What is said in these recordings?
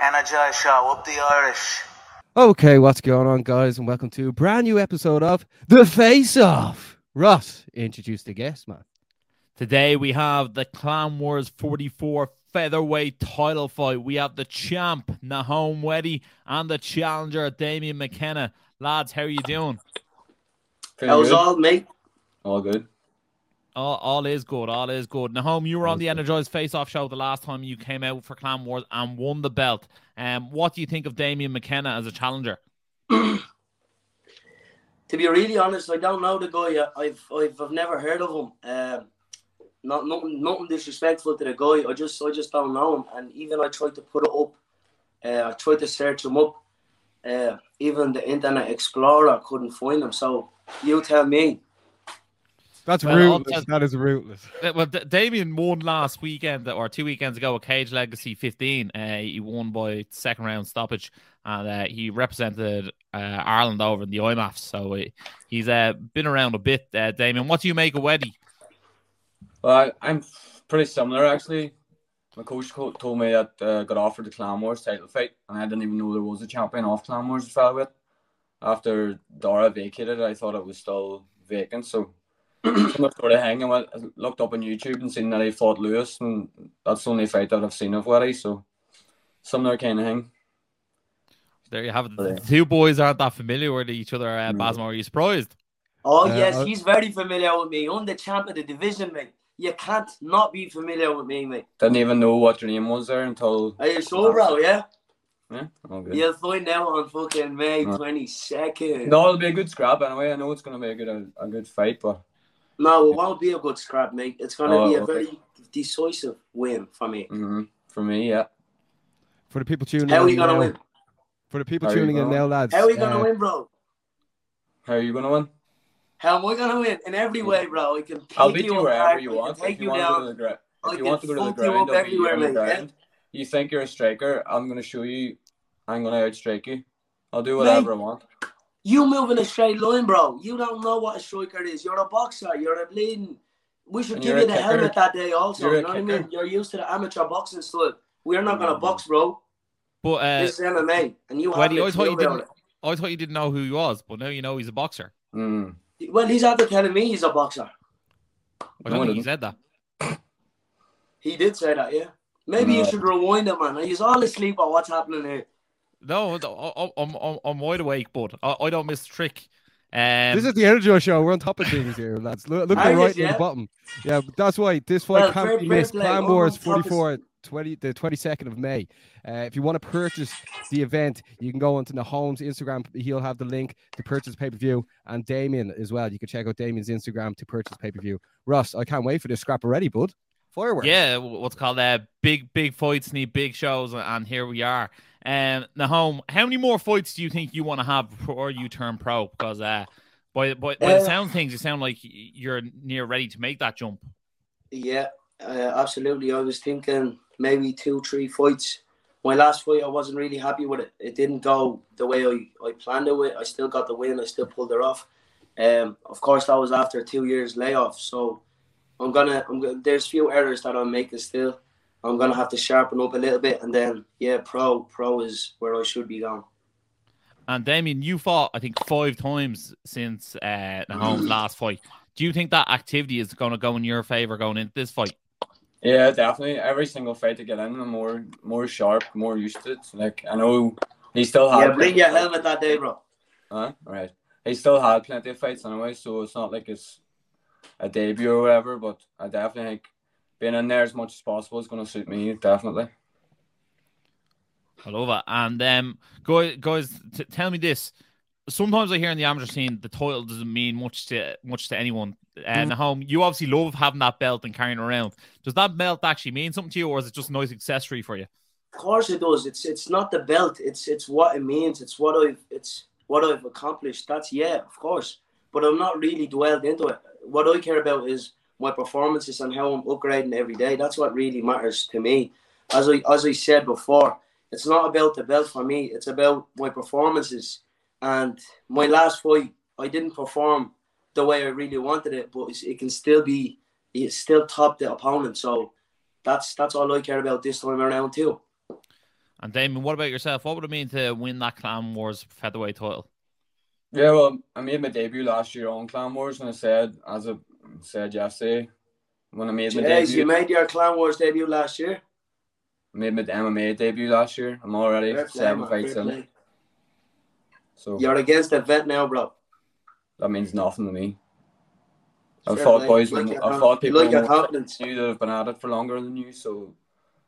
Energize Show, up the Irish. Okay, what's going on, guys, and welcome to a brand new episode of The Face Off. Ross, introduce the guest, man. Today we have the Clan Wars 44 featherweight title fight. We have the champ Nahom Weddy and the challenger Damien McKenna. Lads, how are you doing? How's all, mate? All good. All, all is good. All is good. Nahom, you were on the Energized Face Off show the last time you came out for Clan Wars and won the belt. Um, what do you think of Damien McKenna as a challenger? to be really honest, I don't know the guy. I've I've, I've never heard of him. Um, not nothing, nothing disrespectful to the guy. I just I just don't know him. And even I tried to put it up. Uh, I tried to search him up. Uh, even the Internet Explorer couldn't find him. So you tell me. That's Well, rootless. I'll- That is rootless. Well, D- Damien won last weekend or two weekends ago at Cage Legacy 15. Uh, he won by second round stoppage, and uh, he represented uh, Ireland over in the IMMAFs. So uh, he's uh, been around a bit. Uh, Damien, what do you make of Weddy? Well, I, I'm pretty similar actually. My coach co- told me that uh, got offered the Clan Wars title fight, and I didn't even know there was a champion of Clan Wars featherweight. After Dara vacated, I thought it was still vacant, so similar sort of hanging. I looked up on YouTube and seen that he fought Lewis, and that's the only fight that I've seen of Weddy. So similar kind of thing. There you have it. The two boys aren't that familiar with each other. Uh, Basma, are you surprised? Oh Uh, yes, he's very familiar with me. I'm the champ of the division, mate. You can't not be familiar with me, mate. Didn't even know what your name was there until Are you sure, bro? Yeah. yeah, all good. You'll find out on fucking May Uh. twenty second. No, it'll be a good scrap anyway. I know it's gonna be a good a, a good fight, but No, it won't be a good scrap, mate. It's gonna Oh, be a okay. very decisive win for me. mhm, for me, yeah. For the people tuning in. How are in you gonna win? for the people How tuning in now, lads. How are we gonna uh, win, bro? How are you gonna win? How am I gonna win? In every way, bro. I can pick I'll beat you apart, wherever I you want. Take If you you want to go to down. the ground, I if you want to go to the you ground, I'll beat you on the ground. You think you're a striker? I'm gonna show you. I'm gonna outstrike you. I'll do whatever I want. You move in a straight line, bro. You don't know what a striker is. You're a boxer. You're a bleeding. We should And give you're you a the kicker. helmet that day, also. You're you know what I mean? You're used to the amateur boxing style. We're not gonna Mhm. box, bro. But uh, this is MMA, and you have Weddy, to I thought you didn't. I always thought you didn't know who he was, but now you know he's a boxer. Mm. Well, he's after telling me he's a boxer. I don't I think he didn't. said that. He did say that, yeah. Maybe you should rewind it, man. He's all asleep on what's happening here. No, no, I- I- I'm, I'm, I'm wide awake, but I, I don't miss the trick. Um, This is the Energy Show. We're on top of things here, lads. Look, look at the Are you, right and yeah? the bottom. Yeah, that's why this fight Well, can't fair- be missed. play. Clan We're Wars on 44, 20, the 22nd of May. Uh, if you want to purchase the event, you can go onto the Holmes Instagram. He'll have the link to purchase pay per view, and Damien as well. You can check out Damien's Instagram to purchase pay per view. Russ, I can't wait for this scrap already, bud. Fireworks. Yeah, what's called uh, big big fights need big shows, and here we are. Um, Nahom, how many more fights do you think you want to have before you turn pro? Because uh, by by, by the Uh, sound things, you sound like you're near ready to make that jump. Yeah, uh, absolutely. I was thinking maybe two, three fights. My last fight, I wasn't really happy with it. It didn't go the way I, I planned it with. I still got the win. I still pulled it off. Um, of course, that was after two years layoff. So I'm gonna, I'm gonna. There's few errors that I'm making still. I'm gonna have to sharpen up a little bit, and then yeah, pro, pro is where I should be going. And Damien, you fought I think five times since uh, Nahom's last fight. Do you think that activity is going to go in your favor going into this fight? Yeah, definitely. Every single fight to get in, I'm more more sharp, more used to it. Like I know he still had. Yeah, bring your helmet that day, bro. Huh? Right. He still had plenty of fights anyway, so it's not like it's a debut or whatever. But I definitely think being in there as much as possible is going to suit me. Definitely. I love it. And um, guys, guys, t- tell me this. Sometimes I hear in the amateur scene the title doesn't mean much to much to anyone. And uh, home, you obviously love having that belt and carrying it around. Does that belt actually mean something to you, or is it just a nice accessory for you? Of course it does. It's it's not the belt. It's it's what it means. It's what I've it's what I've accomplished. That's yeah, of course. But I'm not really dwelled into it. What I care about is my performances and how I'm upgrading every day. That's what really matters to me. As I as I said before, it's not about the belt for me. It's about my performances. And my last fight, I didn't perform the way I really wanted it, but it can still be he still topped the opponent. So that's that's all I care about this time around too. And Damon, what about yourself? What would it mean to win that Clan Wars featherweight title? Yeah, well, I made my debut last year on Clan Wars, and I said, as I said yesterday, when I made my Jeez, debut, you made your Clan Wars debut last year. I made my MMA debut last year. I'm already Fair play, seven man, fights in, so You're against a vet now, bro. that means nothing to me. I've Fair fought boys, Like I've fought people like your confidence. than you that have been at it for longer than you, so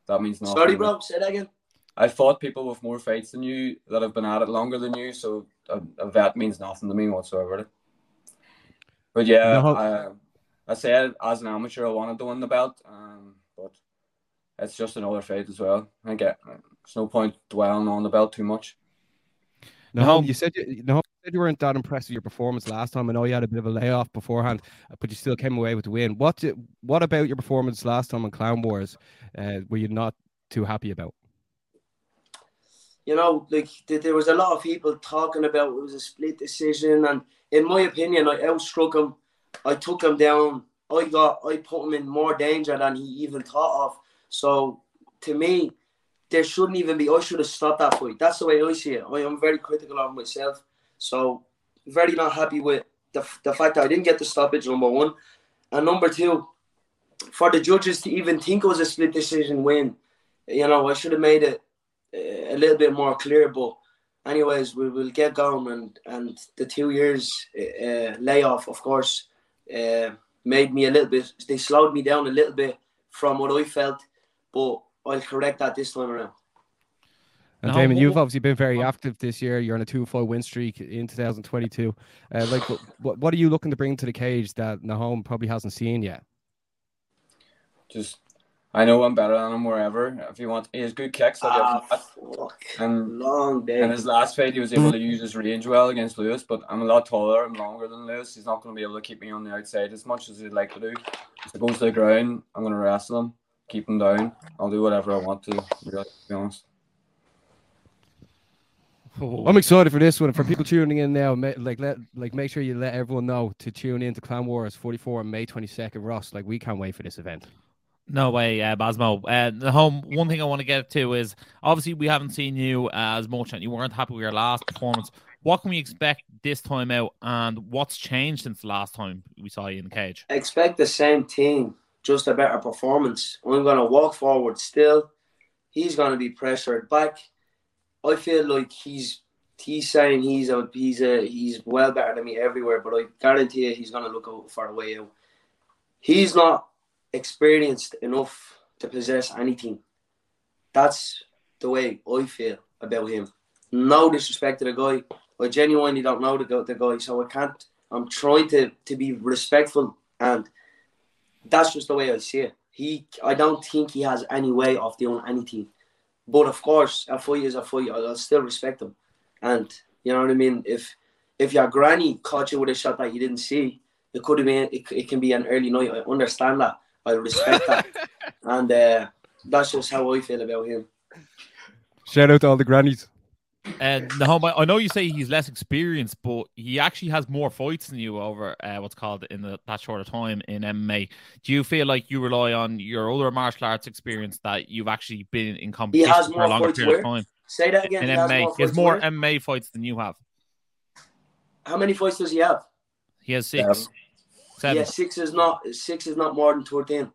that means nothing. Sorry, bro. Say that again. I fought people with more fights than you that have been at it longer than you, so a, a vet means nothing to me whatsoever. But yeah, No. I, I said as an amateur I wanted to win the belt, um, but it's just another fight as well. I get there's no point dwelling on the belt too much. No, No. you said you, no, you said you weren't that impressed with your performance last time. I know you had a bit of a layoff beforehand, uh, but you still came away with the win. What what about your performance last time on Clown Wars? Uh, were you not too happy about? you know, like there was a lot of people talking about it was a split decision, and in my opinion, I outstruck him. I took him down. I got, I put him in more danger than he even thought of. So to me, there shouldn't even be. I should have stopped that fight. That's the way I see it. I am very critical of myself. So very not happy with the, the fact that I didn't get the stoppage. Number one, and number two, for the judges to even think it was a split decision win, you know, I should have made it uh, a little bit more clear. But anyways, we will get going, and and the two years uh, layoff, of course, uh, made me a little bit. They slowed me down a little bit from what I felt, but I'll correct that this time around. And No, Damon, you've obviously been very active this year. You're on a two-fight win streak in 2022. Uh, like, what, what are you looking to bring to the cage that Nahom probably hasn't seen yet? Just I know I'm better than him wherever. If you want, he has good kicks. I'll give him Ah, fuck. And Long day. in his last fight, he was able to use his range well against Lewis, but I'm a lot taller and longer than Lewis. He's not going to be able to keep me on the outside as much as he'd like to do. If he goes to the ground, I'm going to wrestle him, keep him down. I'll do whatever I want to, really, to be honest. I'm excited for this one. For people tuning in now, ma- like let like make sure you let everyone know to tune in to Clan Wars 44 on May 22nd. Ross, like we can't wait for this event. No way, uh, Basmo. Uh, the home. One thing I want to get to is obviously we haven't seen you as much, and you weren't happy with your last performance. What can we expect this time out, and what's changed since last time we saw you in the cage? expect the same thing, just a better performance. I'm gonna walk forward still. He's gonna be pressured back. I feel like he's he's saying he's a he's a he's well better than me everywhere, but I guarantee you he's gonna look out for a way out. He's not experienced enough to possess anything. That's the way I feel about him. No disrespect to the guy. I genuinely don't know the, gu- the guy, so I can't. I'm trying to, to be respectful, and that's just the way I see it. He, I don't think he has any way of doing anything. But of course, a fight is a fight. I'll still respect him, and you know what I mean. If if your granny caught you with a shot that you didn't see, it could have been. It, it can be an early night. I understand that. I respect that, and uh, that's just how I feel about him. Shout out to all the grannies. And the home. I know you say he's less experienced, but he actually has more fights than you over uh, what's called in the, that short of time in MMA. Do you feel like you rely on your other martial arts experience that you've actually been in competition has for a longer fights period of time Say that again. in he has MMA? more he has fights more where? MMA fights than you have. How many fights does he have? He has six, Seven. Seven. Yeah, six is not six is not more than thirteen.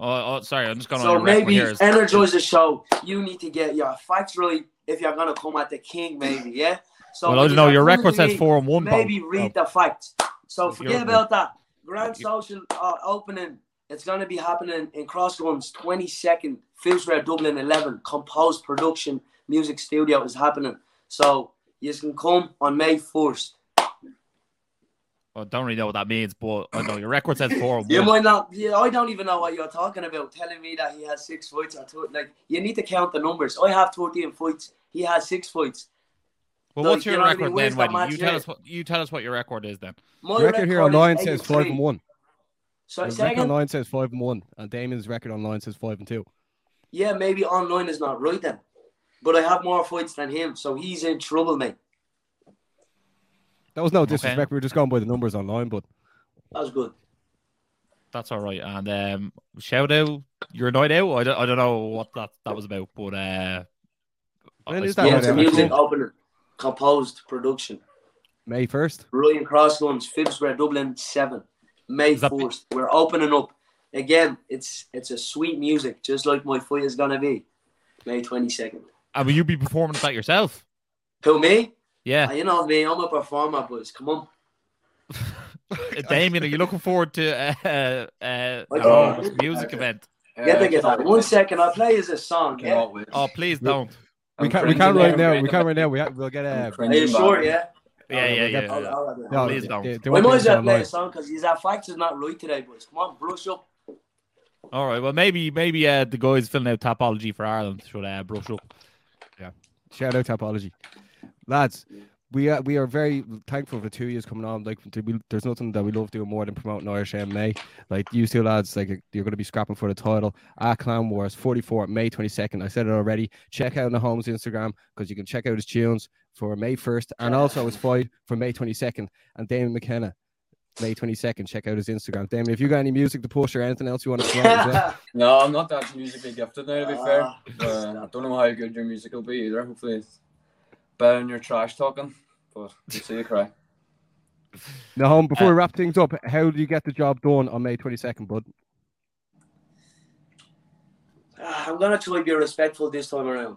Oh, oh, sorry, I'm just going on So maybe energize the show. You need to get your facts really if you're gonna come at the king, maybe, yeah. So Well, I don't know. Your record says four and one. Maybe read the facts. So forget about that. Grand social uh, opening. It's gonna be happening in Crossguns, 22nd, Phibsborough, Dublin 11. Composed production music studio is happening. So you can come on May 1st. I don't really know what that means, but I know your record says four and You might not. Yeah, I don't even know what you're talking about. Telling me that he has six fights or two. Like you need to count the numbers. I have 13 fights. He has six fights. Well, Like, what's you your know what I mean? record Where's then, the Wendy? match You tell us what you tell us what your record is then. My The record here online says five and one. So The say record again? online says five and one, and Damon's record online says five and two. Yeah, maybe online is not right then. But I have more fights than him, so he's in trouble, mate. That was no disrespect. Okay. We were just going by the numbers online, but That's good. That's all right. And um, shout out your night out. I don't, I don't know what that, that was about, but uh, When I is that Yeah, it's a now, music actually? opener, composed production. May 1st. Ryan Crosslands, Phibsborough, Dublin, seven. May Is that- first. We're opening up. Again, it's it's a sweet music, just like my fight is gonna be. May twenty second. and will you be performing at that yourself? Who me? Yeah, Ah, you know me, I'm a performer, boys. Come on. Uh, Damien, are you looking forward to uh, uh, Oh. uh, music event? Get the guitar. One second, I'll play as a song. Yeah. Oh, please don't. We I'm can't, we can't right now. We can't right now. We ha- we'll get a. I'm Are you sure? back. Yeah. Yeah, yeah, get- yeah. Yeah. I'll have it. No, Please don't. they- they We might get as well play a song because he's our facts is not right today, boys. Come on, brush up. All right. Well, maybe maybe uh, the guys filling out Tapology for Ireland should uh, brush up. Yeah. Shout out Tapology, lads. We are we are very thankful for two years coming on. Like, there's nothing that we love doing more than promoting Irish MMA. Like, you two lads, like you're going to be scrapping for the title at Clan Wars 44 May 22nd. I said it already. Check out Nahom's Instagram because you can check out his tunes for May 1st and also his fight for May 22nd. And Damon McKenna, May 22nd. Check out his Instagram. Damon, if you got any music to push or anything else you want to promote as well, No, I'm not that musically gifted now, to be fair. Uh, I don't know how good your music will be either. Hopefully, it's better than your trash talking. But we'll see you cry. Nahom, before Uh, we wrap things up, how do you get the job done on May 22nd, bud? Ah, I'm gonna try to be respectful this time around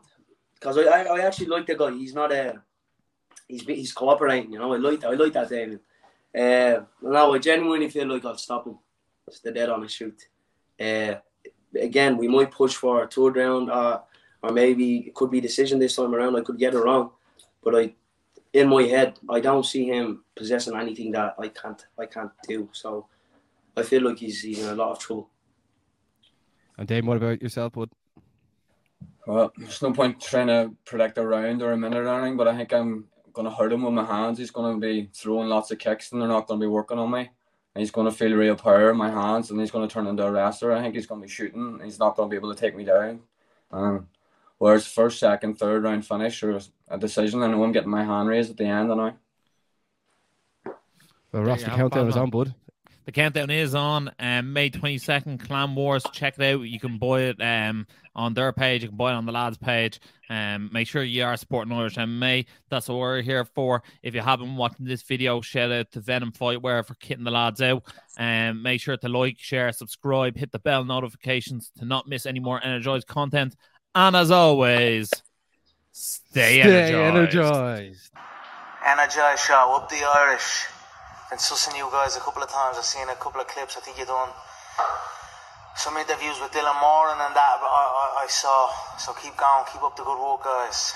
because I, I, I actually like the guy. He's not a he's he's cooperating. You know, I like I like that David. Uh, no, I genuinely feel like I'll stop him. It's the dead honest truth. Uh, again, we might push for a third round, uh, or maybe it could be decision this time around. I could get it wrong, but I, in my head, I don't see him possessing anything that I can't I can't do. So, I feel like he's, he's in a lot of trouble. And Dave, what about yourself, bud? Well, there's no point trying to predict a round or a minute or anything, but I think I'm going to hurt him with my hands. He's going to be throwing lots of kicks and they're not going to be working on me. And he's going to feel real power in my hands and he's going to turn into a wrestler. I think he's going to be shooting. He's not going to be able to take me down. Um, whereas first, second, third round finish or a decision, I know I'm getting my hand raised at the end, and I. Well, Ross, the have it, countdown is on, bud. The countdown is on um, May 22nd, Clan Wars. Check it out. You can buy it um, on their page. You can buy it on the lads' page. Um, make sure you are supporting Irish MMA. That's what we're here for. If you haven't watched this video, shout out to Venom Fightwear for kitting the lads out. Um, make sure to like, share, subscribe, hit the bell notifications to not miss any more energized content. And as always, stay, energized. energized. Energize show, up the Irish. Been sussing you guys a couple of times. I've seen a couple of clips. I think you done some interviews with Dylan Moran and that. But I, I, I saw. So keep going, keep up the good work, guys.